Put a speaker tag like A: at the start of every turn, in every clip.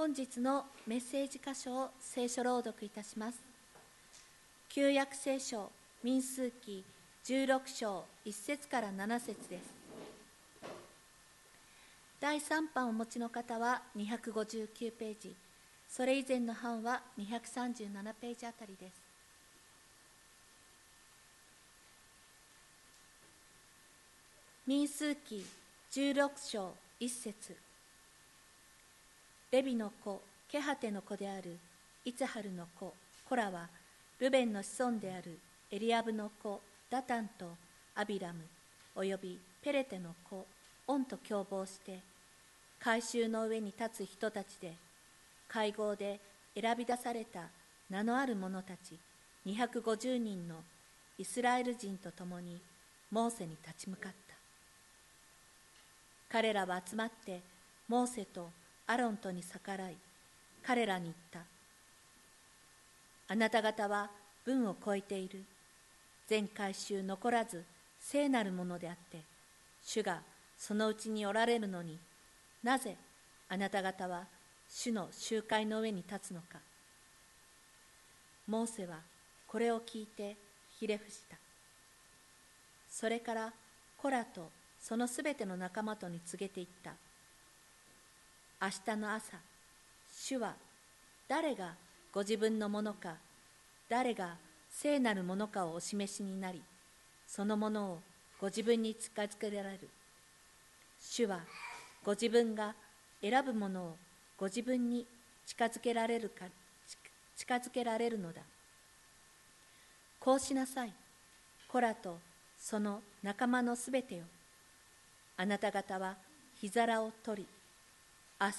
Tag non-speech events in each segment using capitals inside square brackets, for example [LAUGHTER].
A: 本日のメッセージ箇所を聖書朗読いたします。旧約聖書民数記16章1節から7節です。第3版をお持ちの方は259ページ。それ以前の版は237ページあたりです。民数記16章1節。レビの子ケハテの子であるイツハルの子コラはルベンの子孫であるエリアブの子ダタンとアビラムおよびペレテの子オンと共謀して改宗の上に立つ人たちで会合で選び出された名のある者たち250人のイスラエル人と共にモーセに立ち向かった。彼らは集まってモーセとアロンとに逆らい彼らに言った。あなた方は文を超えている。全回収残らず聖なるものであって主がそのうちにおられるのになぜあなた方は主の集会の上に立つのか。モーセはこれを聞いてひれ伏した。それからコラとそのすべての仲間とに告げていった。明日の朝主は誰がご自分のものか誰が聖なるものかをお示しになりそのものをご自分に近づけられる。主はご自分が選ぶものをご自分に近づけられるか近づけられるのだ。こうしなさい。コラとその仲間のすべてよあなた方は日皿を取り明日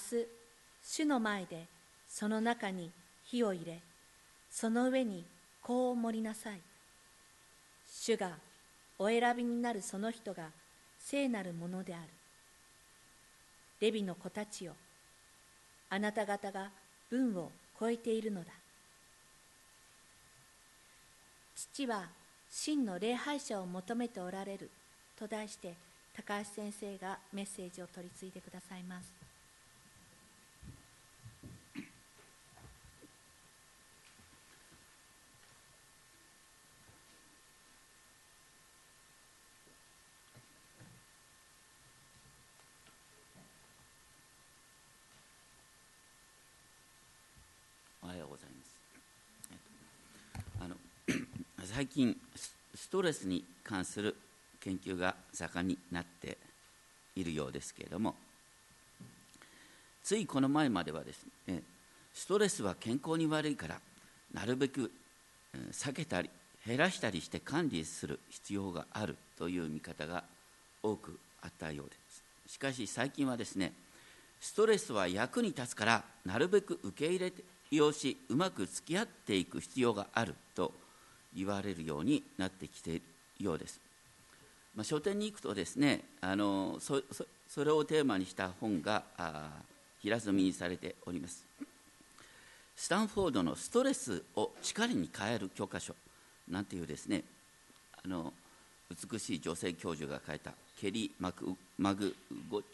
A: 主の前でその中に火を入れその上にこう盛りなさい。主がお選びになるその人が聖なるものである。レビの子たちよあなた方が文を超えているのだ。父は真の礼拝者を求めておられると題して高橋先生がメッセージを取り次いでくださいます。
B: おはようございます。あの最近ストレスに関する研究が盛んになっているようですけれどもついこの前まではですねストレスは健康に悪いからなるべく避けたり減らしたりして管理する必要があるという見方が多くあったようです。しかし最近はですねストレスは役に立つからなるべく受け入れて利用しうまく付き合っていく必要があると言われるようになってきているようです。まあ、書店に行くとですねあのそそれをテーマにした本が平積みにされております。スタンフォードの「ストレスを力に変える教科書」なんていうですねあの美しい女性教授が書いたケリー・マクマグゴル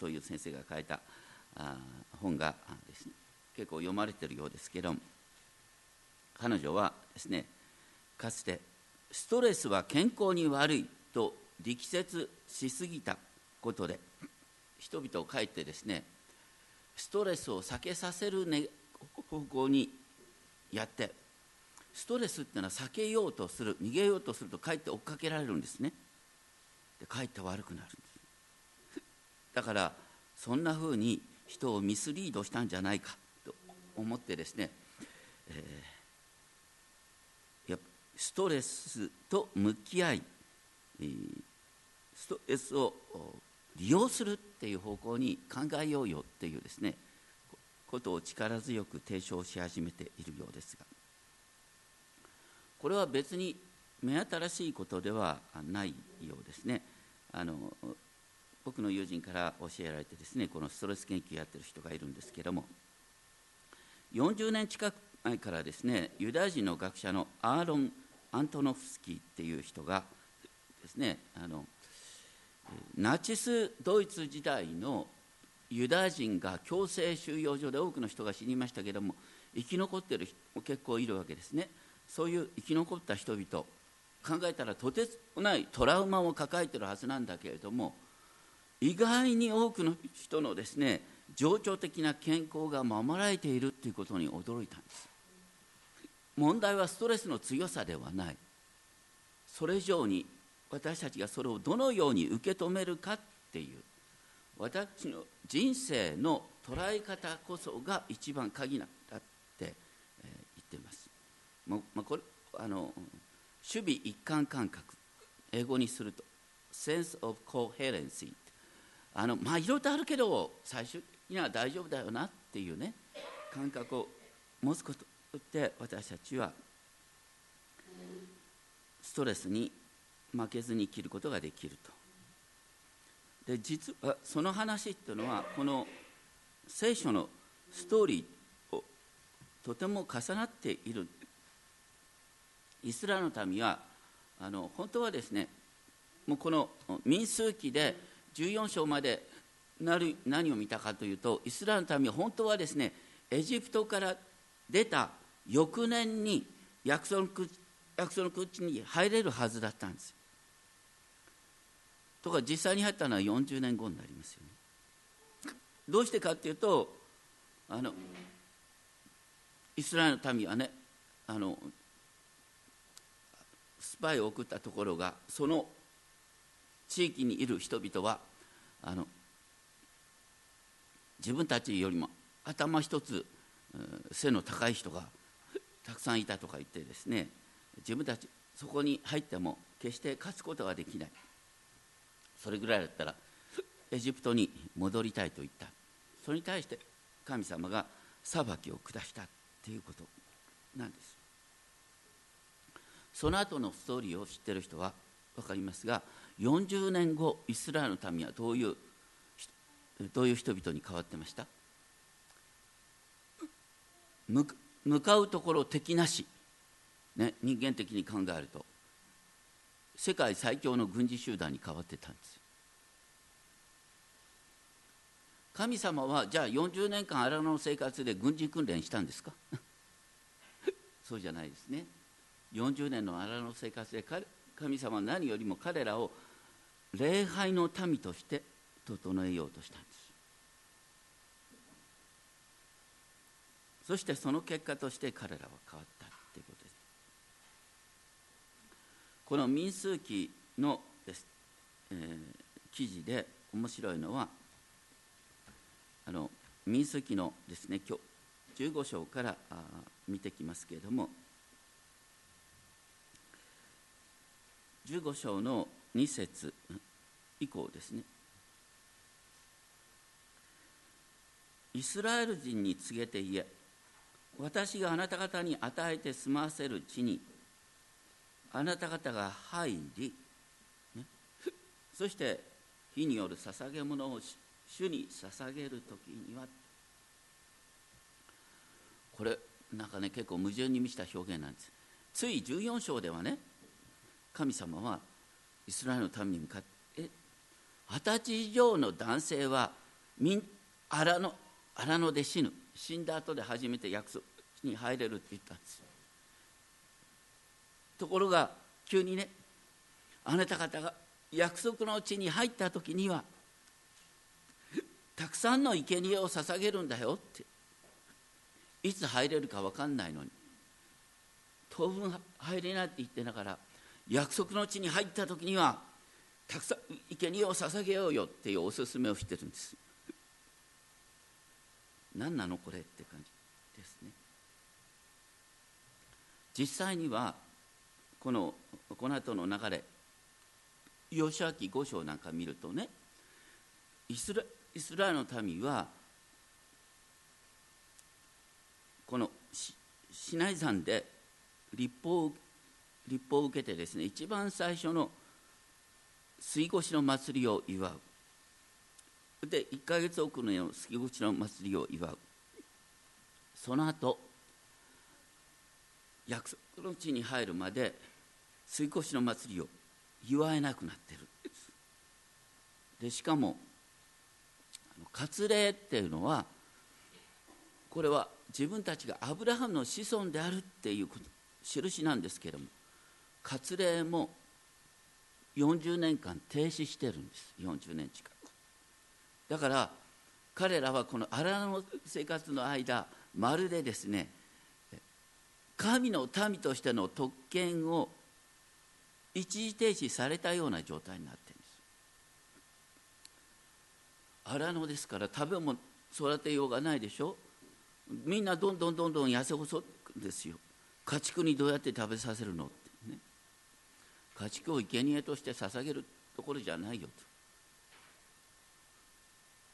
B: という先生が書いたあ本がですね結構読まれてるようですけど彼女はですねかつてストレスは健康に悪いと力説しすぎたことで人々をかえってですねストレスを避けさせる、ね、方向にやってストレスっていうのは避けようとする逃げようとするとかえって追っかけられるんですね。でかえって悪くなるんです。だからそんなふうに人をミスリードしたんじゃないかと思ってですね、えー、ストレスと向き合いストレスを利用するっていう方向に考えようよっていうですねことを力強く提唱し始めているようですがこれは別に目新しいことではないようですね。あの僕の友人から教えられてですねこのストレス研究やってる人がいるんですけども40年近く前からですねユダヤ人の学者のアーロン・アントノフスキーっていう人がですねあのナチス・ドイツ時代のユダヤ人が強制収容所で多くの人が死にましたけれども生き残っている人も結構いるわけですね。そういう生き残った人々考えたらとてつもないトラウマを抱えているはずなんだけれども意外に多くの人のですね情緒的な健康が守られているということに驚いたんです。問題はストレスの強さではない。それ以上に私たちがそれをどのように受け止めるかっていう。私の人生の捉え方こそが一番鍵なんだって、言ってます。まあ、これあの守備一貫感覚。英語にすると sense of coherency あのまあいろいろとあるけど最終的には大丈夫だよなっていうね感覚を持つこと。で私たちはストレスに負けずに生きることができると。で実はその話っていうのはこの聖書のストーリーととても重なっている。イスラエルの民はあの本当はですねもうこの民数記で14章までなる何を見たかというとイスラエルの民は本当はですねエジプトから出た翌年に約束の約束の口に入れるはずだったんですよとか実際に入ったのは40年後になりますよね。どうしてかっていうとあのイスラエルの民はねあのスパイを送ったところがその地域にいる人々はあの自分たちよりも頭一つ背の高い人がたくさんいたとか言ってですね自分たちそこに入っても決して勝つことができない。それぐらいだったらエジプトに戻りたいと言った。それに対して神様が裁きを下したっていうこと。なんです。その後のストーリーを知ってる人は分かりますが40年後イスラエルの民はどういうどういう人々に変わってました？向かうところ敵なし、ね、人間的に考えると。世界最強の軍事集団に変わってたんです神様はじゃあ40年間荒野の生活で軍事訓練したんですか？[LAUGHS] そうじゃないですね。40年の荒野の生活で神様は何よりも彼らを礼拝の民として整えようとしたんですそしてその結果として彼らは変わったということです。この民数記のです、えー、記事で面白いのはあの民数記のですね今日15章から見てきますけれども15章の2節以降ですね。イスラエル人に告げて言え。私があなた方に与えて住ませる地にあなた方が入り、ね、そして火による捧げ物を主に捧げる時にはこれなんかね結構矛盾に満ちた表現なんです。つい14章ではね神様はイスラエルの民に向かって二十歳以上の男性は荒野荒野で死ぬ。死んだ後で初めて約束に入れるって言ったんですところが急にねあなた方が約束の地に入った時にはたくさんの生贄を捧げるんだよっていつ入れるか分かんないのに当分入れないって言ってながら約束の地に入った時にはたくさん生贄を捧げようよっていうおすすめをしてるんです何なのこれって感じですね。実際にはこのこの後の流れ吉明五章なんか見るとねイスライスラエルの民はこのシナイ山で立法立法を受けてですね一番最初の水越しの祭りを祝う。で1か月遅れの水越の祭りを祝う。その後約束の地に入るまで水越の祭りを祝えなくなってるでしかも割礼っていうのはこれは自分たちがアブラハムの子孫であるっていう印なんですけれども割礼も40年間停止してるんです。40年近く。だから彼らはこの荒野の生活の間まるでですね神の民としての特権を一時停止されたような状態になっているんです。荒野ですから食べ物育てようがないでしょ？みんなどんどんどんどん痩せ細くですよ。家畜にどうやって食べさせるの？ってね。家畜を生贄として捧げるところじゃないよ。と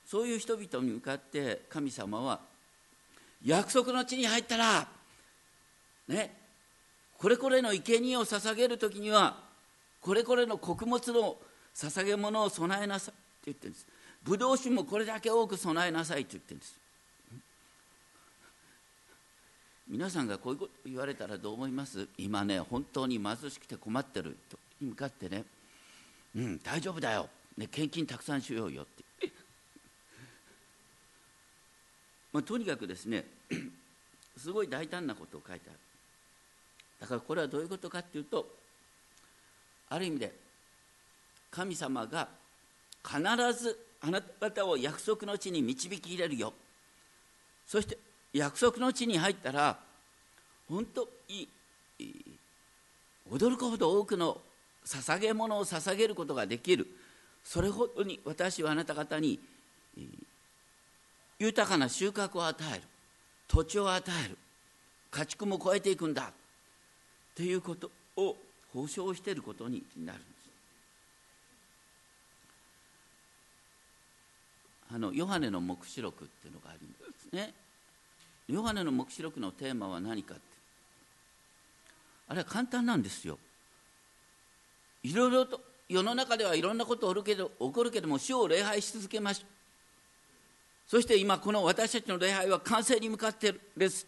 B: そういう人々に向かって神様は約束の地に入ったらねこれこれの生贄を捧げる時にはこれこれの穀物の捧げ物を備えなさいって言ってるんです。ブドウ酒もこれだけ多く備えなさいって言ってるんです。皆さんがこういうこと言われたらどう思います？今ね本当に貧しくて困ってると。に向かってねうん大丈夫だよ、ね、献金たくさんしようよって。まあ、とにかくですね [CLEARS THROAT] すごい大胆なことを書いてある。だからこれはどういうことかっていうとある意味で神様が必ずあなた方を約束の地に導き入れるよ。そして約束の地に入ったら本当に驚くほど多くの捧げ物を捧げることができる。それほどに私はあなた方に豊かな収穫を与える。土地を与える。家畜も超えていくんだ。ということを保証していることになるんです。あのヨハネの黙示録っていうのがありますね。ヨハネの黙示録のテーマは何かって。あれは簡単なんですよ。いろいろと世の中ではいろんなこと起こるけど起こるけども主を礼拝し続けましょう。そして今この私たちの礼拝は完成に向かっているです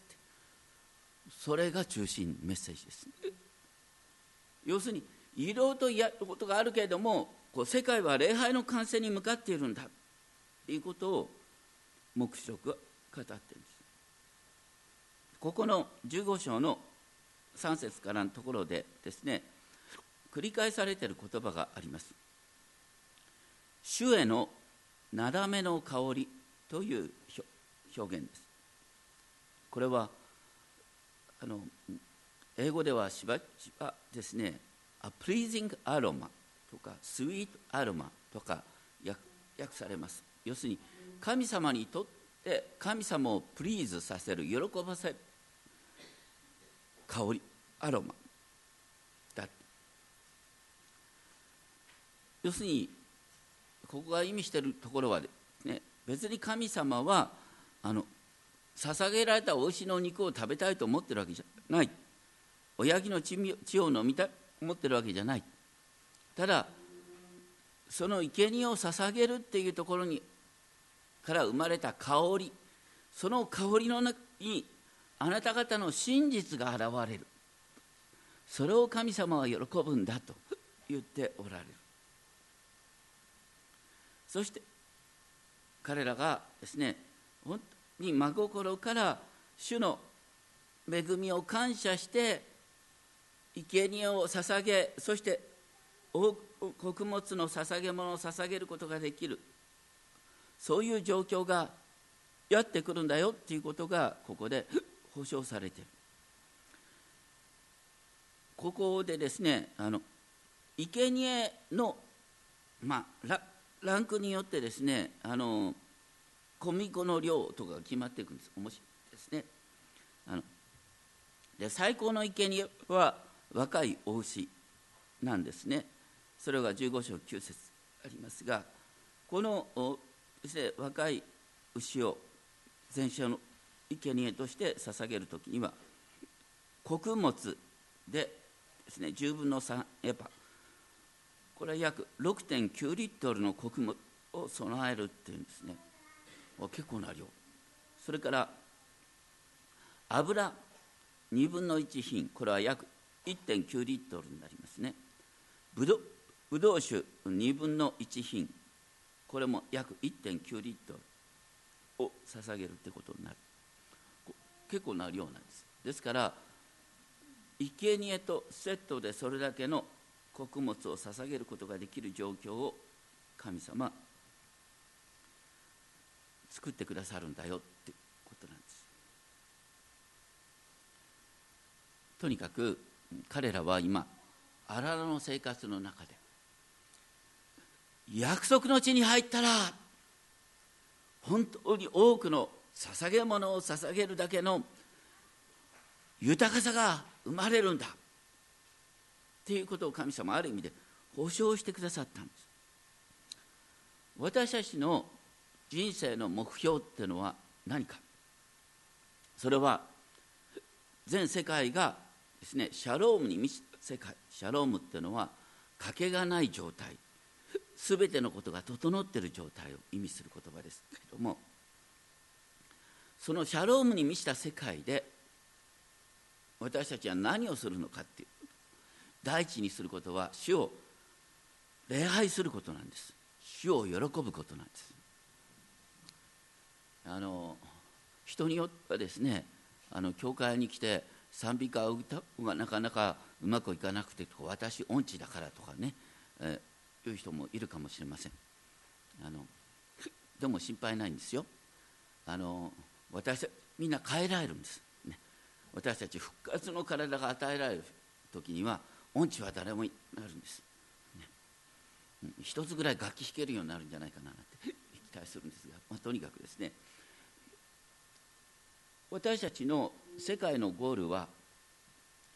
B: それが中心メッセージです、要するにいろいろとやることがあるけれどもこう世界は礼拝の完成に向かっているんだ。ということを黙示録は語っているんです。ここの15章の3節からのところでですね繰り返されている言葉があります。主へのなだめの香り。という表現です。これはあの英語ではしばしばですね「a pleasing aroma」とか「sweet aroma」とか訳されます。要するに神様にとって神様をプリーズさせる喜ばせる香りアロマだ。要するにここが意味しているところは、ね、別に神様はあの捧げられたお牛の肉を食べたいと思ってるわけじゃない。親父の血を飲みたいと思ってるわけじゃない。ただその生贄を捧げるっていうところにから生まれた香りその香りの中にあなた方の真実が現れる。それを神様は喜ぶんだと言っておられる。そして彼らがですね本当に真心から主の恵みを感謝して生贄を捧げそして穀物の捧げ物を捧げることができる。そういう状況がやってくるんだよっていうことがここで [GASPS] 保証されている。ここでですねあの生贄の、まあ、ランクによってですねあの小麦粉の量とかが決まっていくんです。面白いですね。あので最高の生贄は若いお牛なんですね。それが15章9節ありますがこの若い牛を全焼の生贄として捧げる時には穀物でですね10分の3エパこれは約6.9リットルの穀物を備えるっていうんですね。結構な量。それから油2分の1品。これは約1.9リットルになりますね。ぶどぶどう酒2分の1品。これも約1.9リットルを捧げるってことになる。結構な量なんです。ですから生贄とセットでそれだけの穀物を捧げることができる状況を神様作ってくださるんだよってことなんです。とにかく彼らは今荒野の生活の中で約束の地に入ったら本当に多くの捧げ物を捧げるだけの豊かさが生まれるんだ。っていうことを神様ある意味で保証してくださったんです。私たちの人生の目標っていうのは何か？それは全世界がですねシャロームに満ちた世界。シャロームっていうのは賭けがない状態。すべてのことが整っている状態を意味する言葉ですけれどもそのシャロームに満ちた世界で私たちは何をするのかっていう。第一にすることは主を礼拝することなんです。主を喜ぶことなんです。あの人によってはですねあの教会に来て賛美歌を歌うがなかなかうまくいかなくて私音痴だからとかね、えー、いう人もいるかもしれません。あのでも心配ないんですよ。あの私みんな変えられるんです、ね、私たち復活の体が与えられる時には音痴は誰もなるんです、ね、一つぐらい楽器弾けるようになるんじゃないかなって [LAUGHS] 期待するんですが、まあ、とにかくですね。私たちの世界のゴールは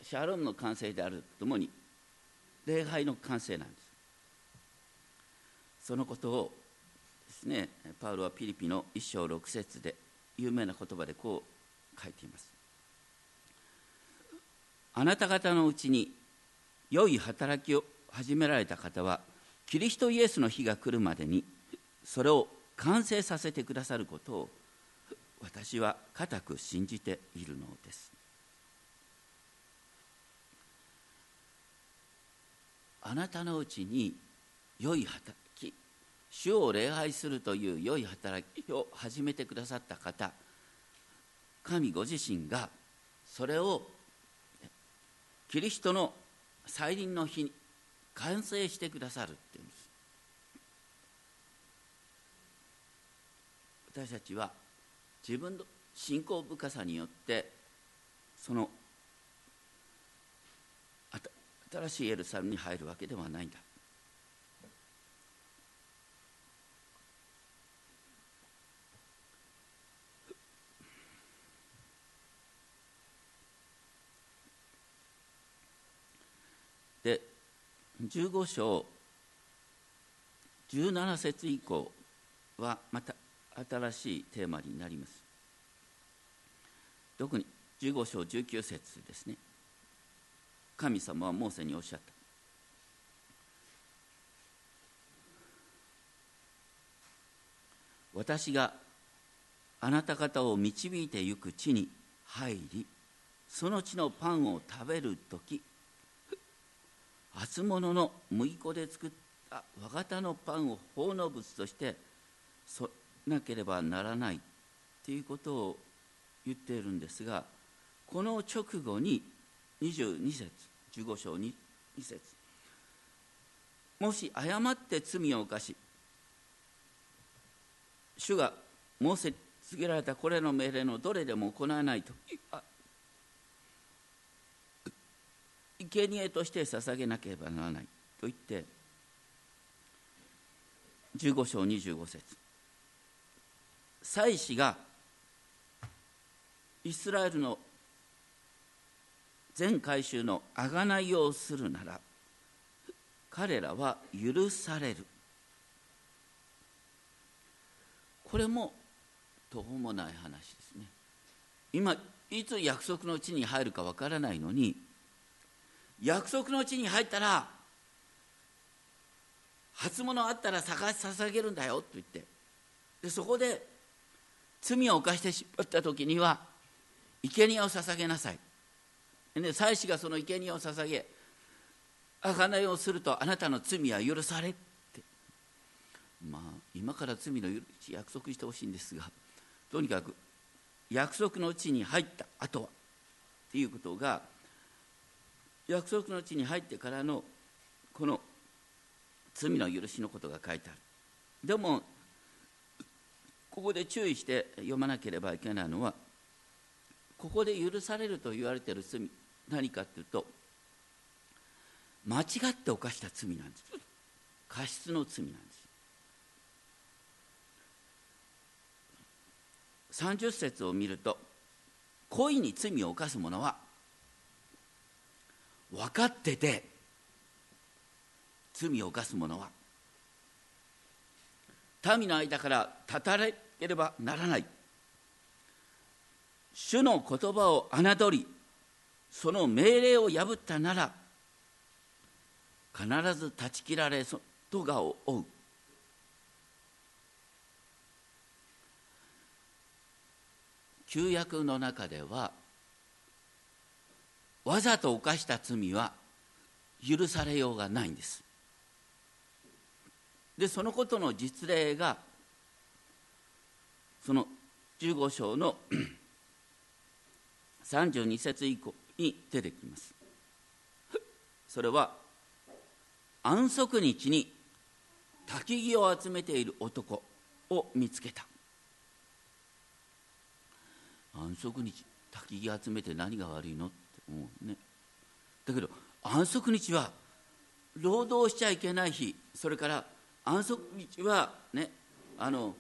B: シャロンの完成であるとともに礼拝の完成なんです。そのことをですねパウロはピリピの一章六節で有名な言葉でこう書いています。あなた方のうちに良い働きを始められた方はキリストイエスの日が来るまでにそれを完成させてくださることを私は固く信じているのです。あなたのうちに良い働き主を礼拝するという良い働きを始めてくださった方神ご自身がそれをキリストの再臨の日に完成してくださるっていうんです。私たちは自分の信仰深さによってその新しいエルサレムに入るわけではないんだで15章17節以降はまた新しいテーマになります。特に15章19節ですね。神様はモーセにおっしゃった。私があなた方を導いてゆく地に入りその地のパンを食べる時初物の麦粉で作った和型のパンを奉納物としてなければならないということを言っているんですがこの直後に22節15章 2, 2節。もし誤って罪を犯し主が申せ告げられたこれの命令のどれでも行わないと生贄として捧げなければならないと言って15章25節。祭司がイスラエルの全改宗の贖いをするなら彼らは許される。これも途方もない話ですね。今いつ約束の地に入るかわからないのに約束の地に入ったら初物あったら探し捧げるんだよと言って。でそこで罪を犯してしまった時には生贄を捧げなさい。で祭司がその生贄を捧げ贖いをするとあなたの罪は許されって。まあ今から罪の許し約束してほしいんですがとにかく約束の地に入った後はっていうことが約束の地に入ってからのこの罪の許しのことが書いてある。でもここで注意して読まなければいけないのはここで許されると言われている罪何かっていうと間違って犯した罪なんです。過失の罪なんです。30節を見ると故意に罪を犯す者は分かってて罪を犯す者は民の間から断たれければならない。主の言葉を侮りその命令を破ったなら必ず断ち切られとがを追う。旧約の中ではわざと犯した罪は許されようがないんです。でそのことの実例がその15章の [CLEARS THROAT] 32節以降に出てきます。それは安息日に焚き木を集めている男を見つけた。安息日焚き木集めて何が悪いの？思うね。だけど安息日は労働しちゃいけない日それから安息日はねあの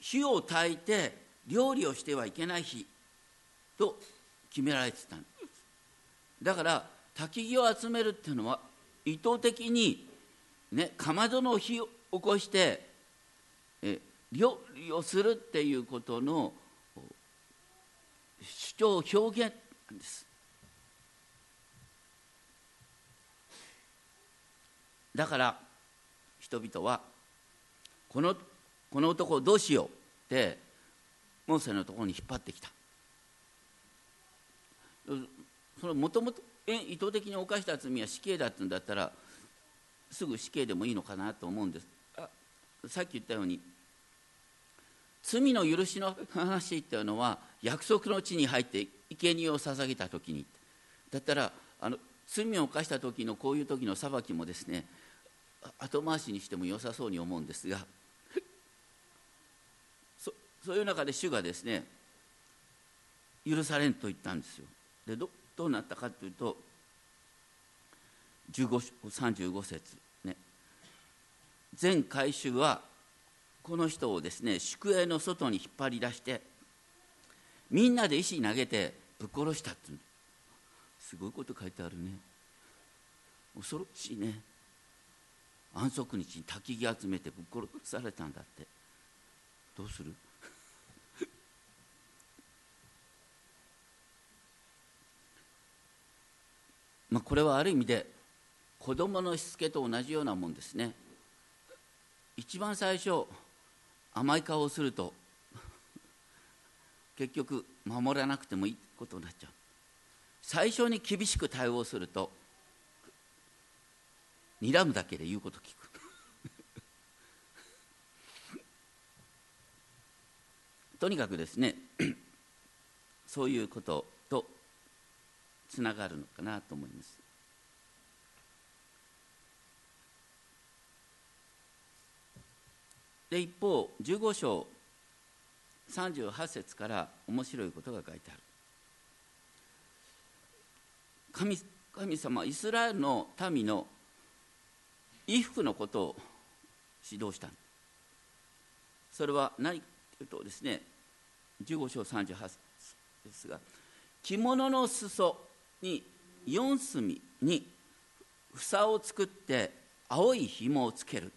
B: 火を焚いて料理をしてはいけない日と決められてただから焚き木を集めるっていうのは意図的に、ね、かまどの火を起こしてえ料理をするっていうことの主張表現んです。だから人々はこのこの男をどうしようってモーセのところに引っ張ってきた。それもともと意図的に犯した罪は死刑だってうんだったらすぐ死刑でもいいのかなと思うんです。さっき言ったように罪の許しの話っていうのは約束の地に入って生贄を捧げた時に。だったらあの罪を犯した時のこういう時の裁きもですね後回しにしても良さそうに思うんですがそういう中で主がですね許されんと言ったんですよ。でどどうなったかというと35節ね。全回収はこの人をですね宿営の外に引っ張り出してみんなで石投げてぶっ殺したってすごいこと書いてあるね。恐ろしいね。安息日に焚き木集めてぶっ殺されたんだって。どうする？[LAUGHS] まあこれはある意味で子供のしつけと同じようなもんですね。一番最初甘い顔をすると結局守らなくてもいい。ことになっちゃう。最初に厳しく対応すると睨むだけで言うこと聞く。[LAUGHS] とにかくですねそういうこととつながるのかなと思います。で一方15章38節から面白いことが書いてある。神神様イスラエルの民の衣服のことを指導したそれは何かというとですね15章38ですが着物の裾に4隅に房を作って青い紐をつける。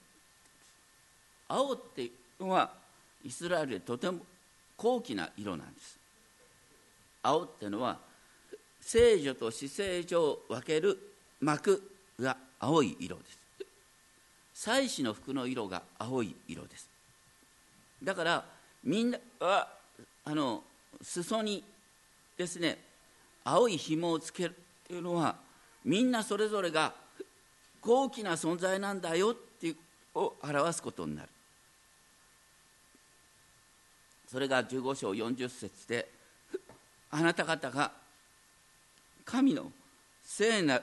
B: 青っていうのはイスラエルでとても高貴な色なんです。青っていうのは聖女と死聖女を分ける膜が青い色です。祭祀の服の色が青い色です。だからみんなはあの裾にですね青い紐をつけるっていうのはみんなそれぞれが高貴な存在なんだよっていうを表すことになる。それが15章40節であなた方が神の聖な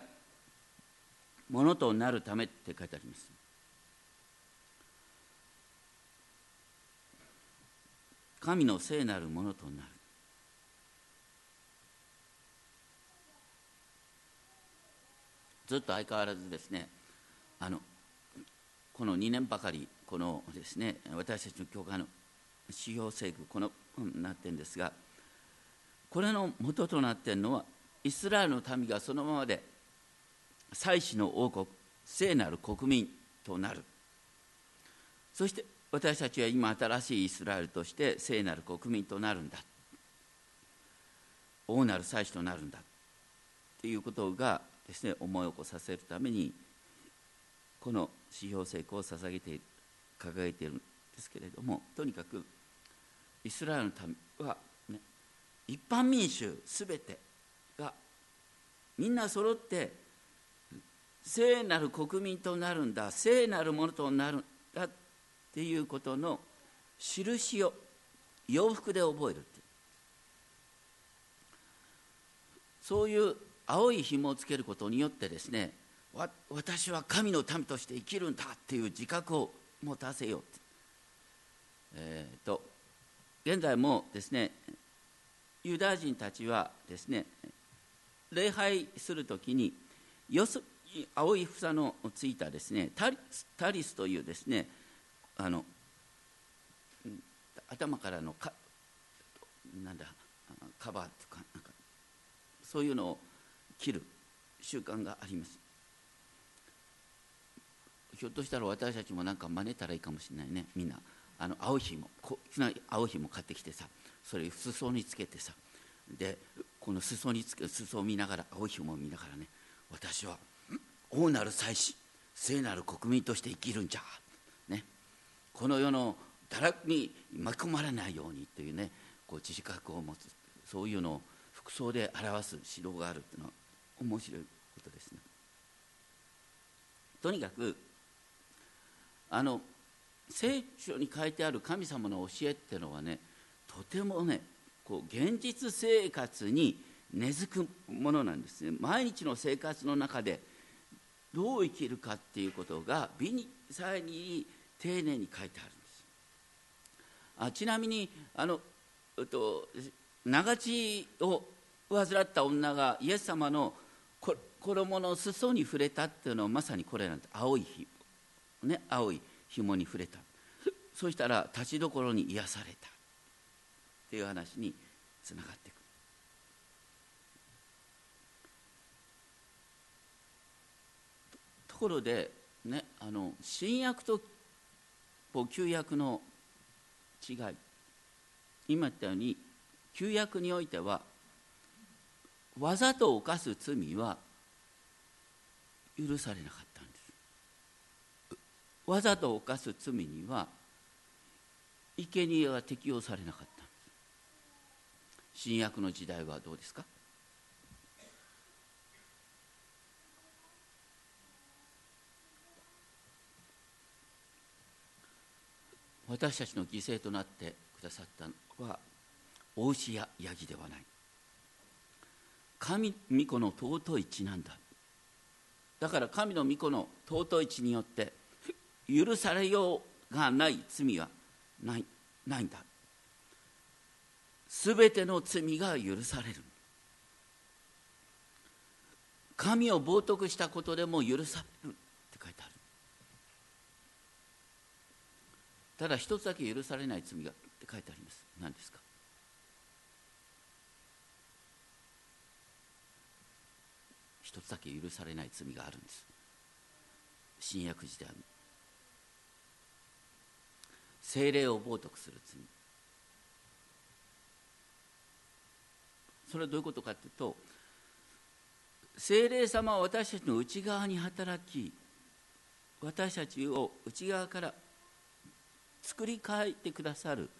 B: ものとなるためって書いてあります。神の聖なるものとなる。ずっと相変わらずですねあのこの2年ばかりこのですね私たちの教会の主要聖句このうんなってるんですがこれの元となっているのはイスラエルの民がそのままで祭祀の王国聖なる国民となる。そして私たちは今新しいイスラエルとして聖なる国民となるんだ。王なる祭司となるんだ。っていうことがですね思い起こさせるためにこの指標成功を捧げて掲げているんですけれどもとにかくイスラエルの民は、ね、一般民衆すべてみんな揃って聖なる国民となるんだ。聖なるものとなるんだっていうことの印を洋服で覚えるってそういう青い紐をつけることによってですね私は神の民として生きるんだっていう自覚を持たせようっ、えーと、現在もですねユダヤ人たちはですね礼拝するときによそ青い房のついたですねタリタリスというですねあの頭からのかなんだカバーとかなんかそういうのを切る習慣があります。ひょっとしたら私たちもなんか真似たらいいかもしれないねみんな。あの青い紐こ青い紐買ってきてさそれ裾につけてさ。でこの裾につけ裾を見ながら青い紐を見ながらね私は王なる祭司聖なる国民として生きるんじゃ、ね、この世の堕落に巻き込まれないようにというねこう自覚を持つそういうのを服装で表す指導があるっていうのは面白いことですね。とにかくあの聖書に書いてある神様の教えっていうのはねとてもねこう現実生活に根付くものなんですね。毎日の生活の中でどう生きるかっていうことが美にさえに丁寧に書いてあるんです。あちなみにあの、えっと、長血を患った女がイエス様の衣の裾に触れたっていうのはまさにこれなんです。青いひ、ね、青い紐に触れた。そしたら立ちどころに癒された。っていう話につながっていく。ところで、ね、あの新約と旧約の違い。今言ったように旧約においてはわざと犯す罪は許されなかったんです。わざと犯す罪には生贄は適用されなかった。新約の時代はどうですか？私たちの犠牲となってくださったのはお牛やヤギではない。神御子の尊い血なんだ。だから神の御子の尊い血によって許されようがない罪はないないんだ。すべての罪が許される。神を冒涜したことでも許されるって書いてある。ただ一つだけ許されない罪がって書いてあります。何ですか？一つだけ許されない罪があるんです。新約時代に。精霊を冒涜する罪。それはどういうことかというと精霊様は私たちの内側に働き私たちを内側から作り変えてくださる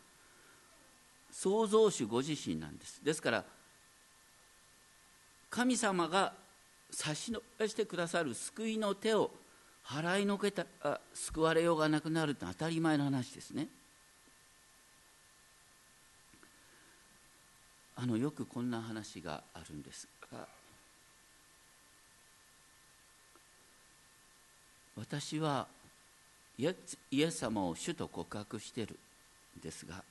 B: 創造主ご自身なんです。ですから神様が差し伸べしてくださる救いの手を払いのけた救われようがなくなるって当たり前の話ですね。あのよくこんな話があるんですが私はイエス様を主と告白してるんですが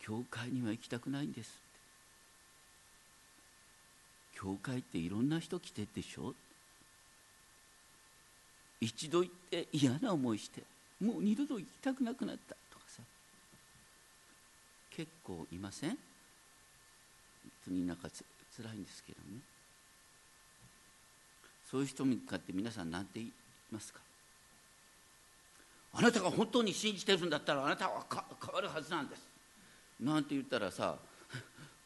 B: 教会には行きたくないんです教会っていろんな人来てるでしょ？一度行って嫌な思いしてもう二度と行きたくなくなったとかさ。結構いません？本当になんかつ辛いんですけどね。そういう人に向かって皆さん何て言いますか？あなたが本当に信じてるんだったらあなたは変わるはずなんです。なんて言ったらさ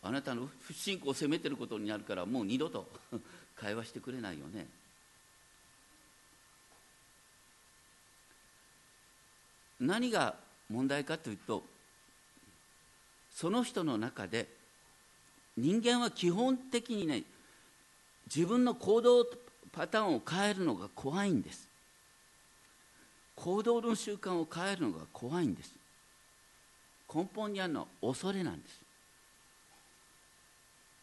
B: あなたの不信仰を責めてることになるからもう二度と [LAUGHS] 会話してくれないよね。何が問題かというとその人の中で人間は基本的にね自分の行動パターンを変えるのが怖いんです。行動の習慣を変えるのが怖いんです。根本にあるのは恐れなんです。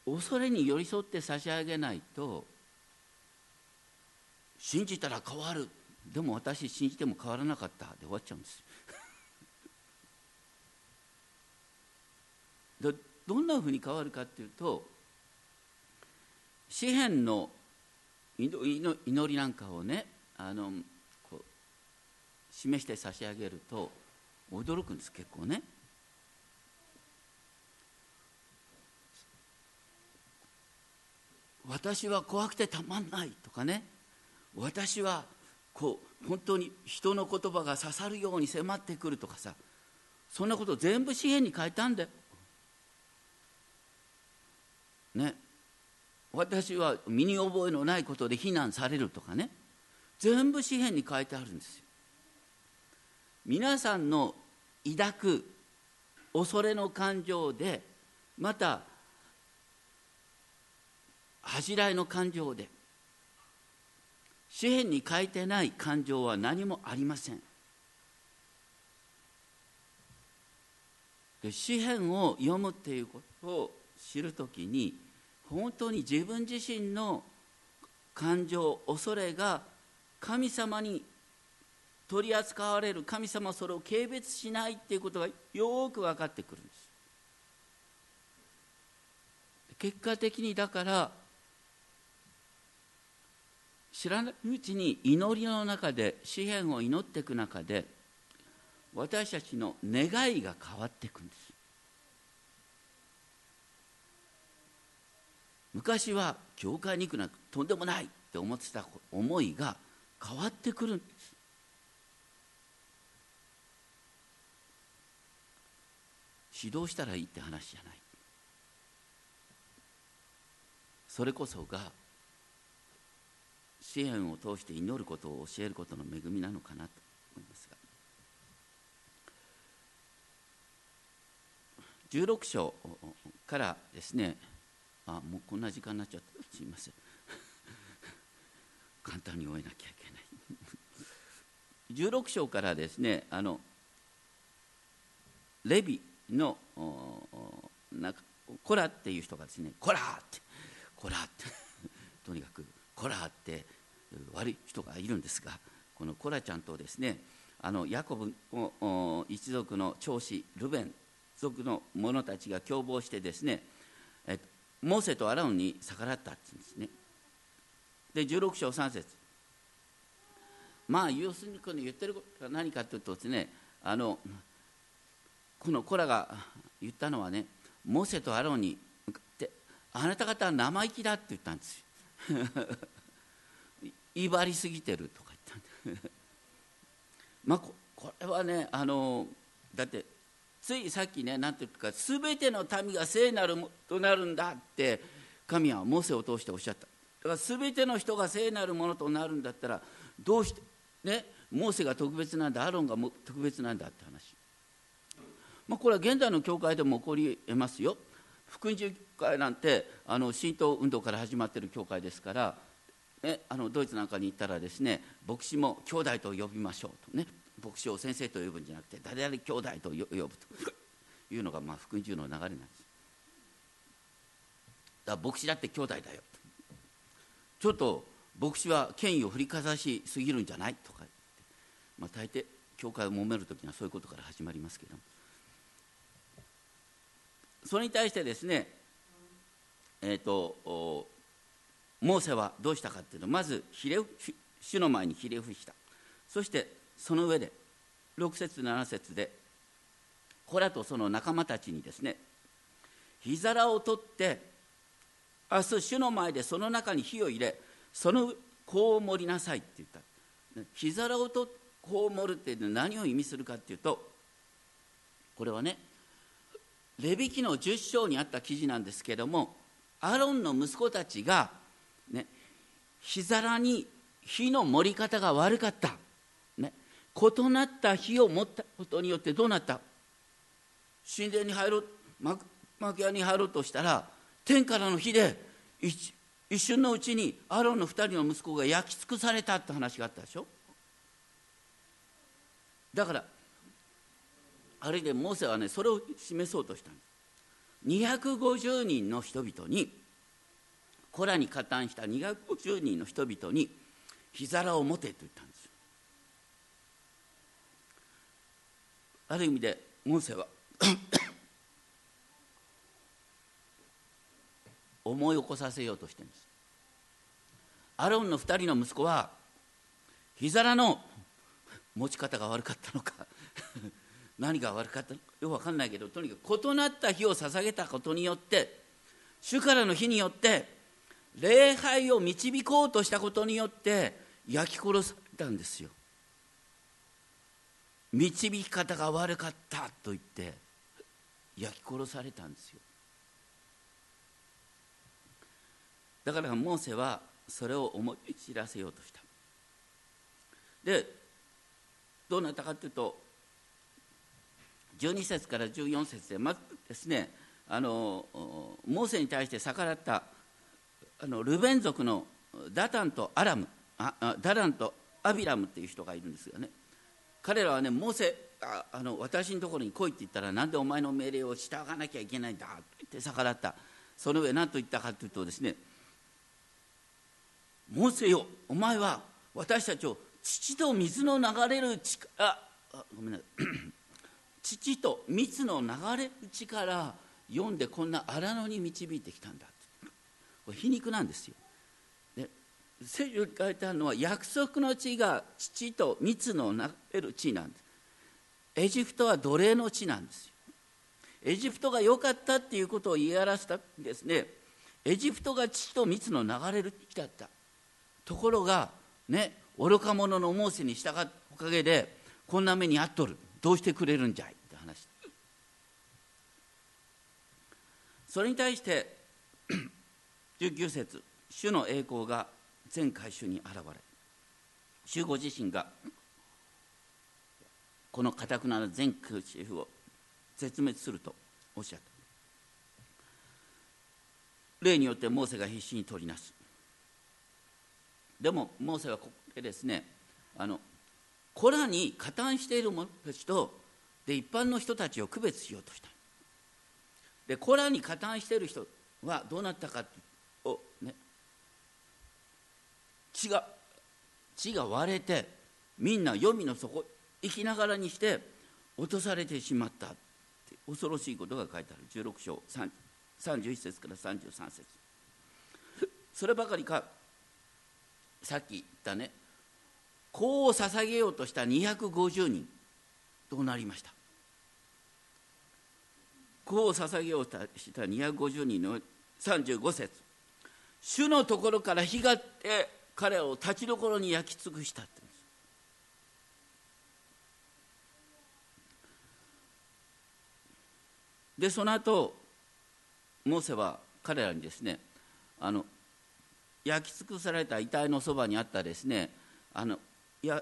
B: 恐れに寄り添って差し上げないと信じたら変わる。でも私信じても変わらなかったで終わっちゃうんです。[LAUGHS] どんなふうに変わるかっていうと詩篇の祈りなんかをねあのこう示して差し上げると驚くんです結構ね。私は怖くてたまんないとかね私はこう本当に人の言葉が刺さるように迫ってくるとかさそんなこと全部詩篇に書いたんだよ。ね。私は身に覚えのないことで非難されるとかね。全部詩篇に書いてあるんですよ。皆さんの抱く恐れの感情でまた恥じらいの感情で詩篇に書いてない感情は何もありません。で詩篇を読むっていうことを知るときに本当に自分自身の感情恐れが神様に取り扱われる神様はそれを軽蔑しないっていうことがよく分かってくるんです。結果的にだから知らないうちに祈りの中で詩篇を祈っていく中で私たちの願いが変わっていくんです。昔は教会に行くなんてとんでもないって思ってた思いが変わってくるんです。指導したらいいって話じゃない。それこそが支援を通して祈ることを教えることの恵みなのかなと思いますが。16章からですねあもうこんな時間になっちゃった。すみません。[LAUGHS] 簡単に終えなきゃいけない。16章からですねあのレビのなんかコラっていう人がですねコラってコラって [LAUGHS] とにかくコラって悪い人がいるんですがこのコラちゃんとですねあのヤコブ一族の長子ルベン族の者たちが共謀してですねモーセとアラウンに逆らったっんですね。で16章3節。まあ要するにこの言ってることが何かというとですねあのこのコラが言ったのはねモーセとアロンに向かってあなた方は生意気だって言ったんですよ。[LAUGHS] 威張りすぎてるとか言ったんで [LAUGHS] まあこれはねあのだってついさっきね何て言うか全ての民が聖なるとなるんだって神はモーセを通しておっしゃった。だから全ての人が聖なるものとなるんだったらどうしてねモーセが特別なんだアロンが特別なんだって話、まあ、これは現代の教会でも起こりえますよ。福音教会なんてあの神道運動から始まってる教会ですから、えあのドイツなんかに行ったらですね牧師も兄弟と呼びましょうとね。牧師を先生と呼ぶんじゃなくて誰々兄弟と呼ぶと。いうのがまあ福音中の流れなんです。だから牧師だって兄弟だよ。ちょっと牧師は権威を振りかざしすぎるんじゃないとか。言って、まあ、大抵教会を揉める時にはそういうことから始まりますけども。それに対してですねえっ、ー、とモーセはどうしたかっていうとまずひれ主の前にひれ伏した。そしてその上で6節7節でコラとその仲間たちにですね火皿を取って明日主の前でその中に火を入れそのこう盛りなさいって言った。火皿を取ってこう盛るって何を意味するかっていうとこれはねレビキの10章にあった記事なんですけどもアロンの息子たちがね火皿に火の盛り方が悪かった。異なった火を持ったことによってどうなった？神殿に入ろう幕屋に入ろうとしたら天からの火で一瞬のうちにアロンの2人の息子が焼き尽くされたって話があったでしょ？だからあれでモーセはねそれを示そうとしたんです。250人の人々にコラに加担した250人の人々に火皿を持てと言ったんです。ある意味でモーセは [COUGHS] 思い起こさせようとしてるんです。アロンの2人の息子は火皿の持ち方が悪かったのか [LAUGHS] 何が悪かったのかよく分かんないけどとにかく異なった火を捧げたことによって主からの火によって礼拝を導こうとしたことによって焼き殺されたんですよ。導き方が悪かったと言って焼き殺されたんですよ。だからモーセはそれを思い知らせようとした。でどうなったかというと12節から14節でまずですねあのモーセに対して逆らったあのルベン族のダタンとアラムあダランとアビラムっていう人がいるんですよね。彼らはねモーセああの私のところに来いって言ったらなんでお前の命令を従わなきゃいけないんだって逆らった。その上何と言ったかというとですねモーセよお前は私たちを父と水の流れる力あごめんなさい。[CLEARS THROAT] 父と蜜の流れる力読んでこんな荒野に導いてきたんだこれ皮肉なんですよ。聖書に書いてあるのは約束の地が父と蜜の流れる地なんです。エジプトは奴隷の地なんですよ。エジプトが良かったっていうことを言い表したんですね。エジプトが父と蜜の流れる地だった。ところがね愚か者のモーセに従ったおかげでこんな目に遭っとるどうしてくれるんじゃいって話それに対して19節主の栄光が全回収に現れ主ご自身がこのかたくなな全空シェフを絶滅するとおっしゃった。例によってモーセが必死に取りなす。でもモーセはここでですねあのコラに加担している者たちとで一般の人たちを区別しようとした。でコラに加担している人はどうなったかをね血が血が割れてみんな黄泉の底生きながらにして落とされてしまったって恐ろしいことが書いてある。16章31節から33節。そればかりか。さっき言ったね。香を捧げようとした250人。どうなりました？香を捧げようとした250人の35節。主のところから火がって彼を立ちどころに焼き尽くしたってでその後モーセは彼らにですねあの焼き尽くされた遺体のそばにあったですねあのや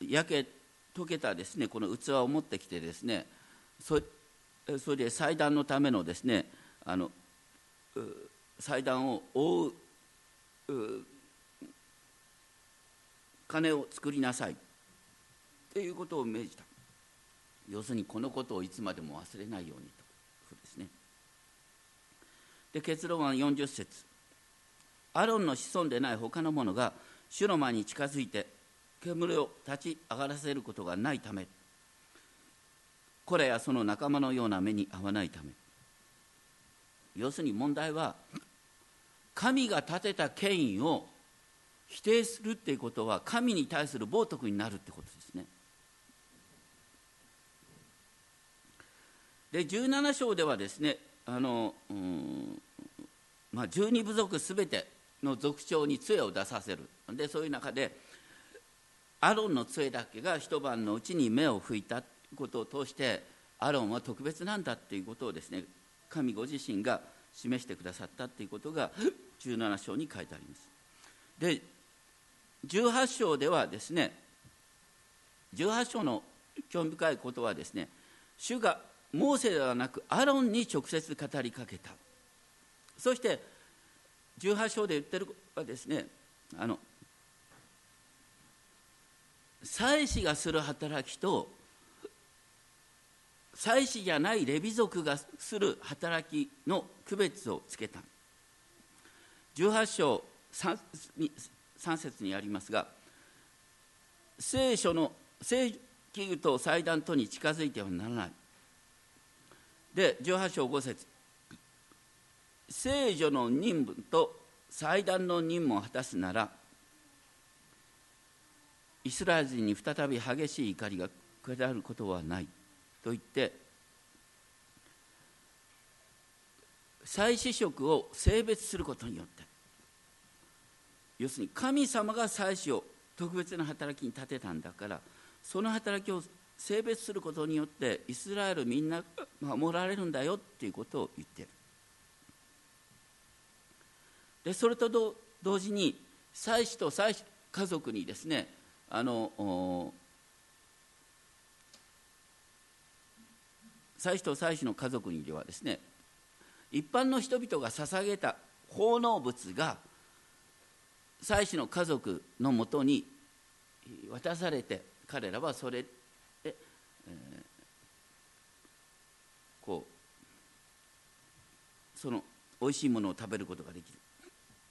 B: 焼け溶けたですねこの器を持ってきてですねそそれで祭壇のためのですねあの祭壇を覆う金を作りなさい。っていうことを命じた。要するにこのことをいつまでも忘れないようにと。ですね。で結論は40節。アロンの子孫でない他の者が主の前に近づいて煙を立ち上がらせることがないため。これやその仲間のような目に遭わないため。要するに問題は神が立てた権威を否定するっていうことは神に対する冒涜になるってことですね。で17章ではですねあの、うんまあ、12部族すべての族長に杖を出させるでそういう中でアロンの杖だけが一晩のうちに目を拭いたことを通してアロンは特別なんだっていうことをですね神ご自身が示してくださったっていうことが17章に書いてあります。で18章ではですね18章の興味深いことはですね主がモーセではなくアロンに直接語りかけたそして18章で言ってるはですねあの祭司がする働きと祭司じゃないレビ族がする働きの区別をつけた。18章 3, 3節にありますが聖書の聖器具と祭壇とに近づいてはならない。で18章5節。聖女の任務と祭壇の任務を果たすならイスラエル人に再び激しい怒りが下ることはない。と言って祭司職を性別することによって要するに神様が祭司を特別な働きに立てたんだからその働きを性別することによってイスラエルみんな守られるんだよっていうことを言ってる。でそれと同時に祭司と祭司家族にですねあの祭司と祭司の家族にではですね一般の人々が捧げた奉納物が祭司の家族のもとに渡されて彼らはそれで、えー、こうその美味しいものを食べることができる。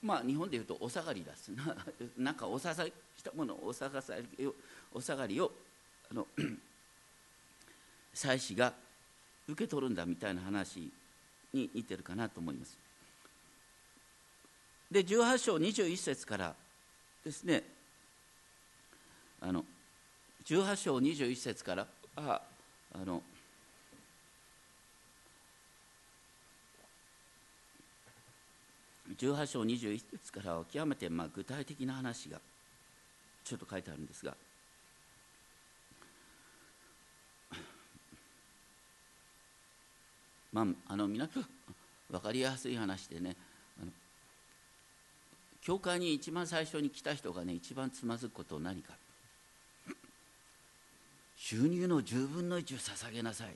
B: まあ日本でいうとお下がりだすな [LAUGHS] なんかおささしたものお下がりをお下がりをあの [CLEARS THROAT] 祭司が受け取るんだみたいな話に似てるかなと思います。で18章21節からですねあの18章21節からああの18章21節からは極めてまあ具体的な話がちょっと書いてあるんですがまああの皆さん分かりやすい話でね教会に一番最初に来た人がね一番つまずくことは何か。収入の10分の1を捧げなさい。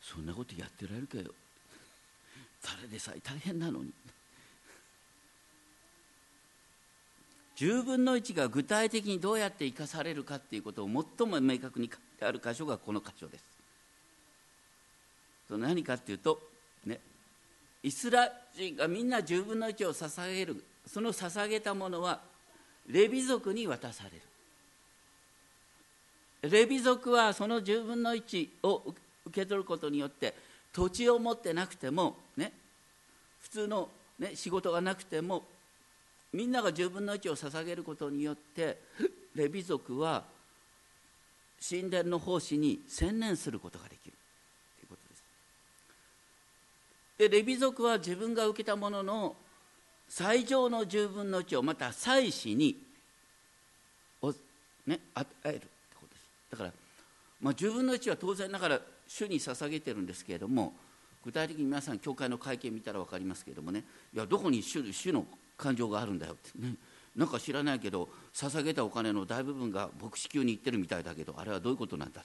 B: そんなことやってられるかよ。誰でさえ大変なのに。10分の1が具体的にどうやって生かされるかっていうことを最も明確に書いてある箇所がこの箇所です。何かっていうとねイスラ人がみんな10分の1を捧げるその捧げたものはレビ族に渡される。レビ族はその10分の1を受け取ることによって土地を持ってなくてもね普通の、ね、仕事がなくてもみんなが10分の1を捧げることによってレビ族は神殿の奉仕に専念することができるということですでレビ族は自分が受けたものの最上の10分の1をまた祭司にを、ね、与えるってことです。だから、まあ、10分の1は当然ながら主に捧げてるんですけれども具体的に皆さん教会の会見見たら分かりますけれどもねいやどこに主主の感情があるんだよって。ねなんか知らないけど捧げたお金の大部分が牧師級に行ってるみたいだけどあれはどういうことなんだ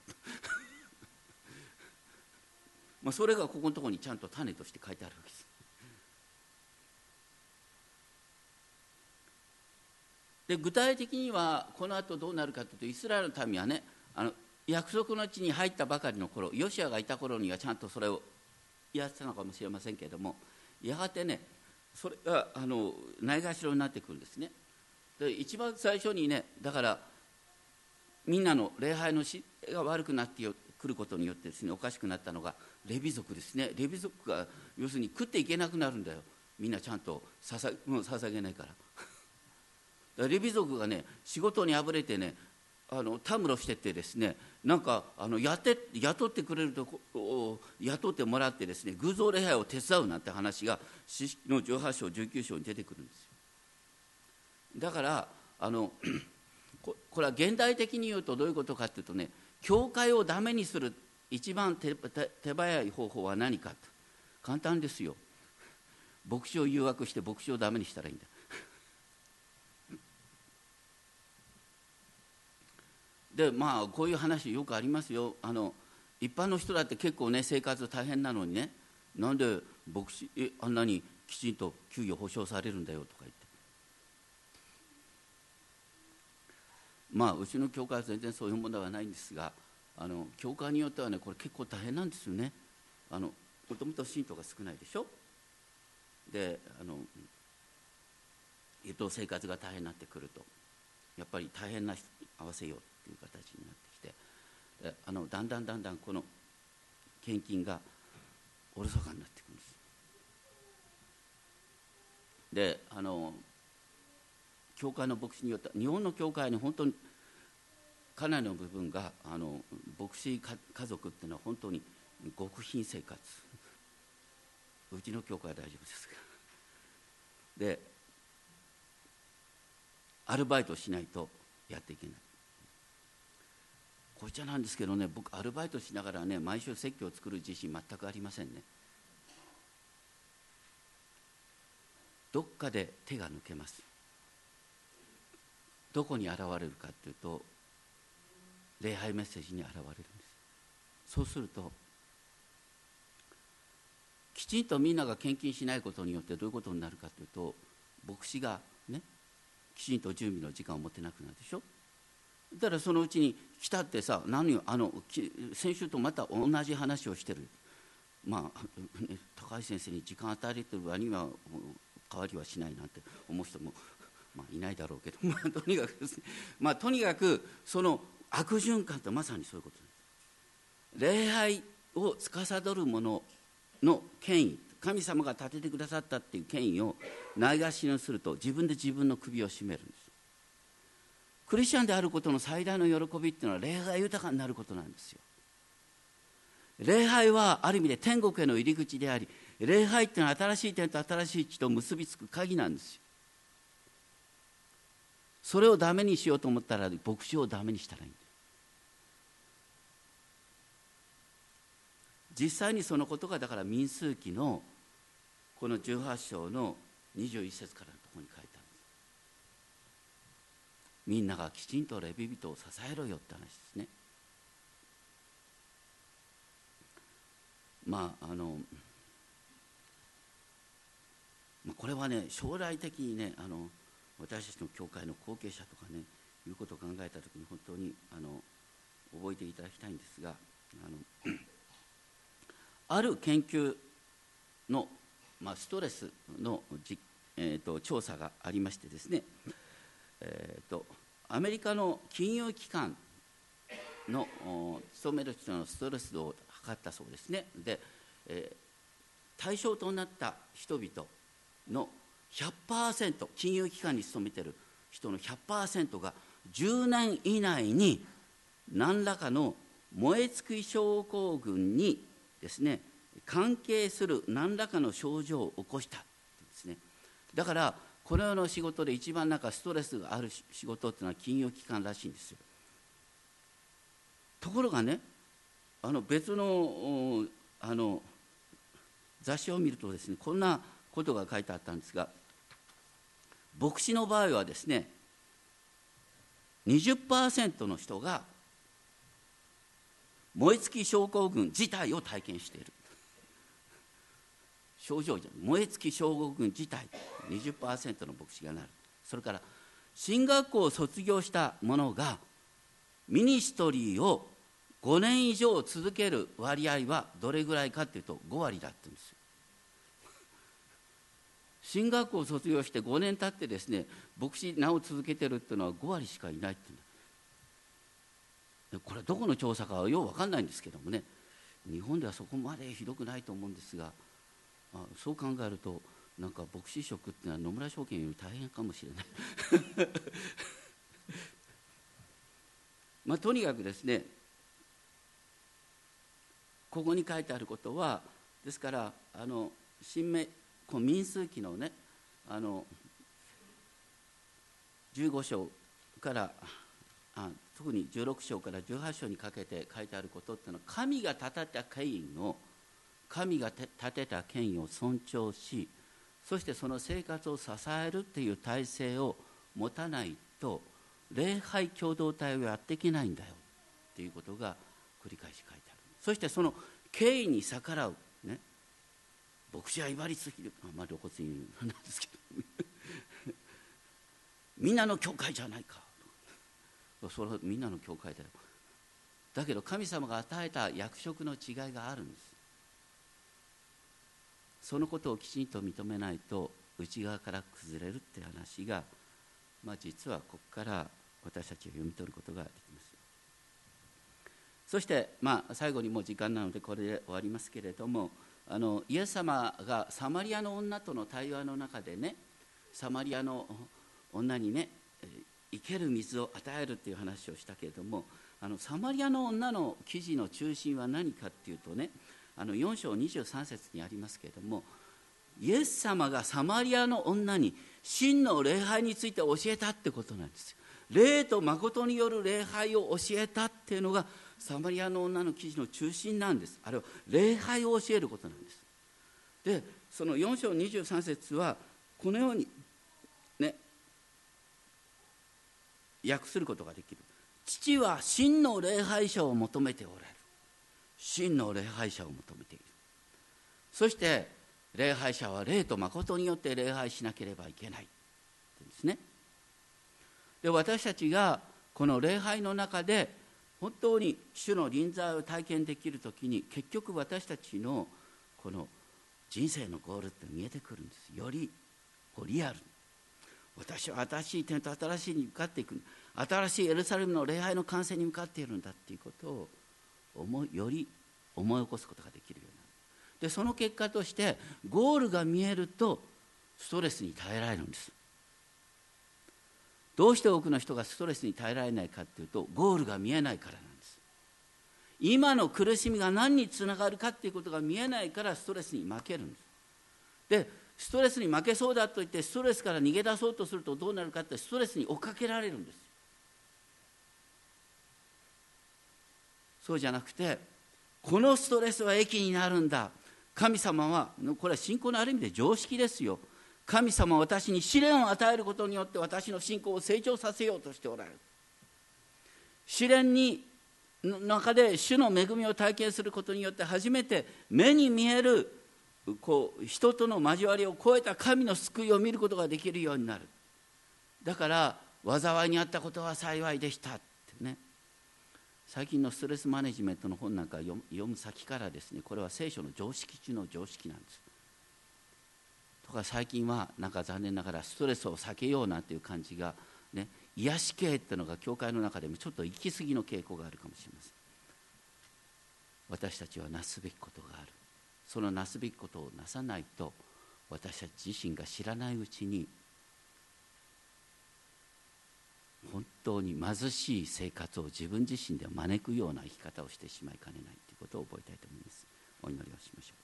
B: まあそれがここのところにちゃんと種として書いてあるわけです。で具体的にはこの後どうなるかというとイスラエルの民はねあの約束の地に入ったばかりの頃ヨシアがいた頃にはちゃんとそれをやってたのかもしれませんけれどもやがてねそれがあのないがしろになってくるんですね。で一番最初にねだからみんなの礼拝のしが悪くなってよくることによってですねおかしくなったのがレビ族ですね。レビ族が要するに食っていけなくなるんだよ。みんなちゃんと捧もう捧げない [LAUGHS] から。レビ族がね仕事にあぶれてねあのたむろしててですねなんかあのやって雇ってくれるとこ雇ってもらってですね偶像礼拝を手伝うなんて話が四式の18章19章に出てくるんですよ。だからあの [CLEARS THROAT] これは現代的に言うとどういうことかというとね教会をダメにする一番手早い方法は何かと。簡単ですよ。牧師を誘惑して牧師をダメにしたらいいんだ。[LAUGHS] でまあこういう話よくありますよ。あの一般の人だって結構ね生活大変なのにね。なんで牧師えあんなにきちんと給与保障されるんだよとか言って。まあうちの教会は全然そういうものではないんですがあの教会によってはねこれ結構大変なんですよね。あのもともと信徒が少ないでしょ？であのえっと生活が大変になってくると。やっぱり大変な人に合わせようっていう形になってきて。あのだんだんだんだんこの献金がおろそかになっていくんです。であの教会の牧師によって日本の教会に本当にかなりの部分があの牧師家族っていうのは本当に極貧生活。うちの教会は大丈夫です。がでアルバイトしないとやっていけない。こいつなんですけどね僕アルバイトしながらね毎週説教を作る自信全くありませんね。どっかで手が抜けます。どこに現れるかというと礼拝メッセージに現れるんです。そうするときちんとみんなが献金しないことによってどういうことになるかというと牧師がねきちんと準備の時間を持てなくなるでしょ。だからそのうちに来たってさ何あの先週とまた同じ話をしてる。まあ、高橋先生に時間与えてる割には変わりはしないなんて思う人も、まあ、いないだろうけど、[LAUGHS] まあ、とにかくですね、まあ、とにかくその悪循環ってまさにそういうこと。です礼拝を司る者の権威神様が立ててくださったっていう権威をないがしろにすると自分で自分の首を絞めるんです。クリスチャンであることの最大の喜びっていうのは礼拝が豊かになることなんですよ。礼拝はある意味で天国への入り口であり礼拝っていうのは新しい点と新しい地と結びつく鍵なんですよ。それをダメにしようと思ったら牧師をダメにしたらいいんだ実際にそのことがだから民数記のこの18章の21節からのところに書いてあるんです。みんながきちんとレビ人を支えろよって話ですね。まああのこれはね将来的にねあの私たちの教会の後継者とかねいうことを考えた時に本当にあの覚えていただきたいんですがあのある研究の、まあ、ストレスのじ、えーと、調査がありましてですね、えーと、アメリカの金融機関の勤める人のストレス度を測ったそうですね。で、えー、対象となった人々の100%金融機関に勤めてる人の100%が10年以内に何らかの燃え尽き症候群にですね関係する何らかの症状を起こしたですね。だからこの世の仕事で一番なんかストレスがある仕事っていうのは金融機関らしいんですよ。ところがねあの別のあの雑誌を見るとですねこんなことが書いてあったんですが牧師の場合はですね20%の人が燃え尽き症候群自体を体験している。症状じゃ燃え尽き症候群自体20%の牧師がなる。それから進学校を卒業した者がミニストリーを5年以上続ける割合はどれぐらいかっていうと5割だって言うんですよ。進学校を卒業して5年経ってですね牧師名を続けてるっていうのは5割しかいないっていうこれはどこの調査かはよう分かんないんですけどもね日本ではそこまでひどくないと思うんですが、まあ、そう考えるとなんか牧師職っていうのは野村証券より大変かもしれない。[LAUGHS] まあとにかくですねここに書いてあることはですからあの新明この民数記のねあの15章からあ特に16章から18章にかけて書いてあることっていうのは神が立てた権威を神が立てた権威を尊重しそしてその生活を支えるっていう体制を持たないと礼拝共同体をやっていけないんだよっていうことが繰り返し書いてある。そしてその権威に逆らう。牧師は威張りすぎる。あんまあ露骨に言うなんですけどみんなの教会じゃないか。それはみんなの教会だよ。だけど神様が与えた役職の違いがあるんです。そのことをきちんと認めないと内側から崩れるって話が、まあ、実はここから私たちが読み取ることができます。そして、まあ、最後にもう時間なのでこれで終わりますけれどもあのイエス様がサマリアの女との対話の中でねサマリアの女にね生ける水を与えるっていう話をしたけれどもあのサマリアの女の記事の中心は何かっていうとねあの4章23節にありますけれどもイエス様がサマリアの女に真の礼拝について教えたってことなんですよ。霊と誠による礼拝を教えたっていうのがサマリアの女の記事の中心なんです。あれは礼拝を教えることなんです。でその4章23節はこのようにね訳することができる。父は真の礼拝者を求めておられる。真の礼拝者を求めている。そして礼拝者は霊と誠によって礼拝しなければいけない。ですね。で私たちがこの礼拝の中で本当に主の臨在を体験できる時に結局私たちのこの人生のゴールって見えてくるんです。よりこうリアル。私は新しい点と新しいに向かっていく。新しいエルサレムの礼拝の完成に向かっているんだっていうことを思より思い起こすことができるようになる。でその結果としてゴールが見えるとストレスに耐えられるんです。どうして多くの人がストレスに耐えられないかっていうとゴールが見えないからなんです。今の苦しみが何につながるかっていうことが見えないからストレスに負けるんです。でストレスに負けそうだと言ってストレスから逃げ出そうとするとどうなるかってストレスに追っかけられるんです。そうじゃなくてこのストレスは益になるんだ。神様はこれは信仰のある意味で常識ですよ。神様は私に試練を与えることによって私の信仰を成長させようとしておられる。試練に中で主の恵みを体験することによって初めて目に見えるこう人との交わりを超えた神の救いを見ることができるようになる。だから災いにあったことは幸いでしたってね。最近のストレスマネジメントの本なんか読む先からですねこれは聖書の常識中の常識なんです。とか最近はなんか残念ながらストレスを避けようなんていう感じがね癒し系っていうのが教会の中でもちょっと行き過ぎの傾向があるかもしれません。私たちはなすべきことがある。そのなすべきことをなさないと私たち自身が知らないうちに本当に貧しい生活を自分自身で招くような生き方をしてしまいかねないということを覚えたいと思います。お祈りをしましょう。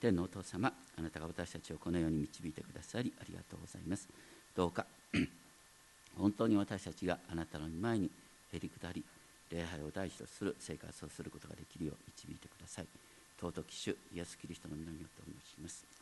B: 天のお父様あなたが私たちをこのように導いてくださりありがとうございます。どうか [CLEARS THROAT] 本当に私たちがあなたの前にへり下り礼拝を大事とする生活をすることができるよう導いてください。尊き主イエス・キリストの皆によってお願いします。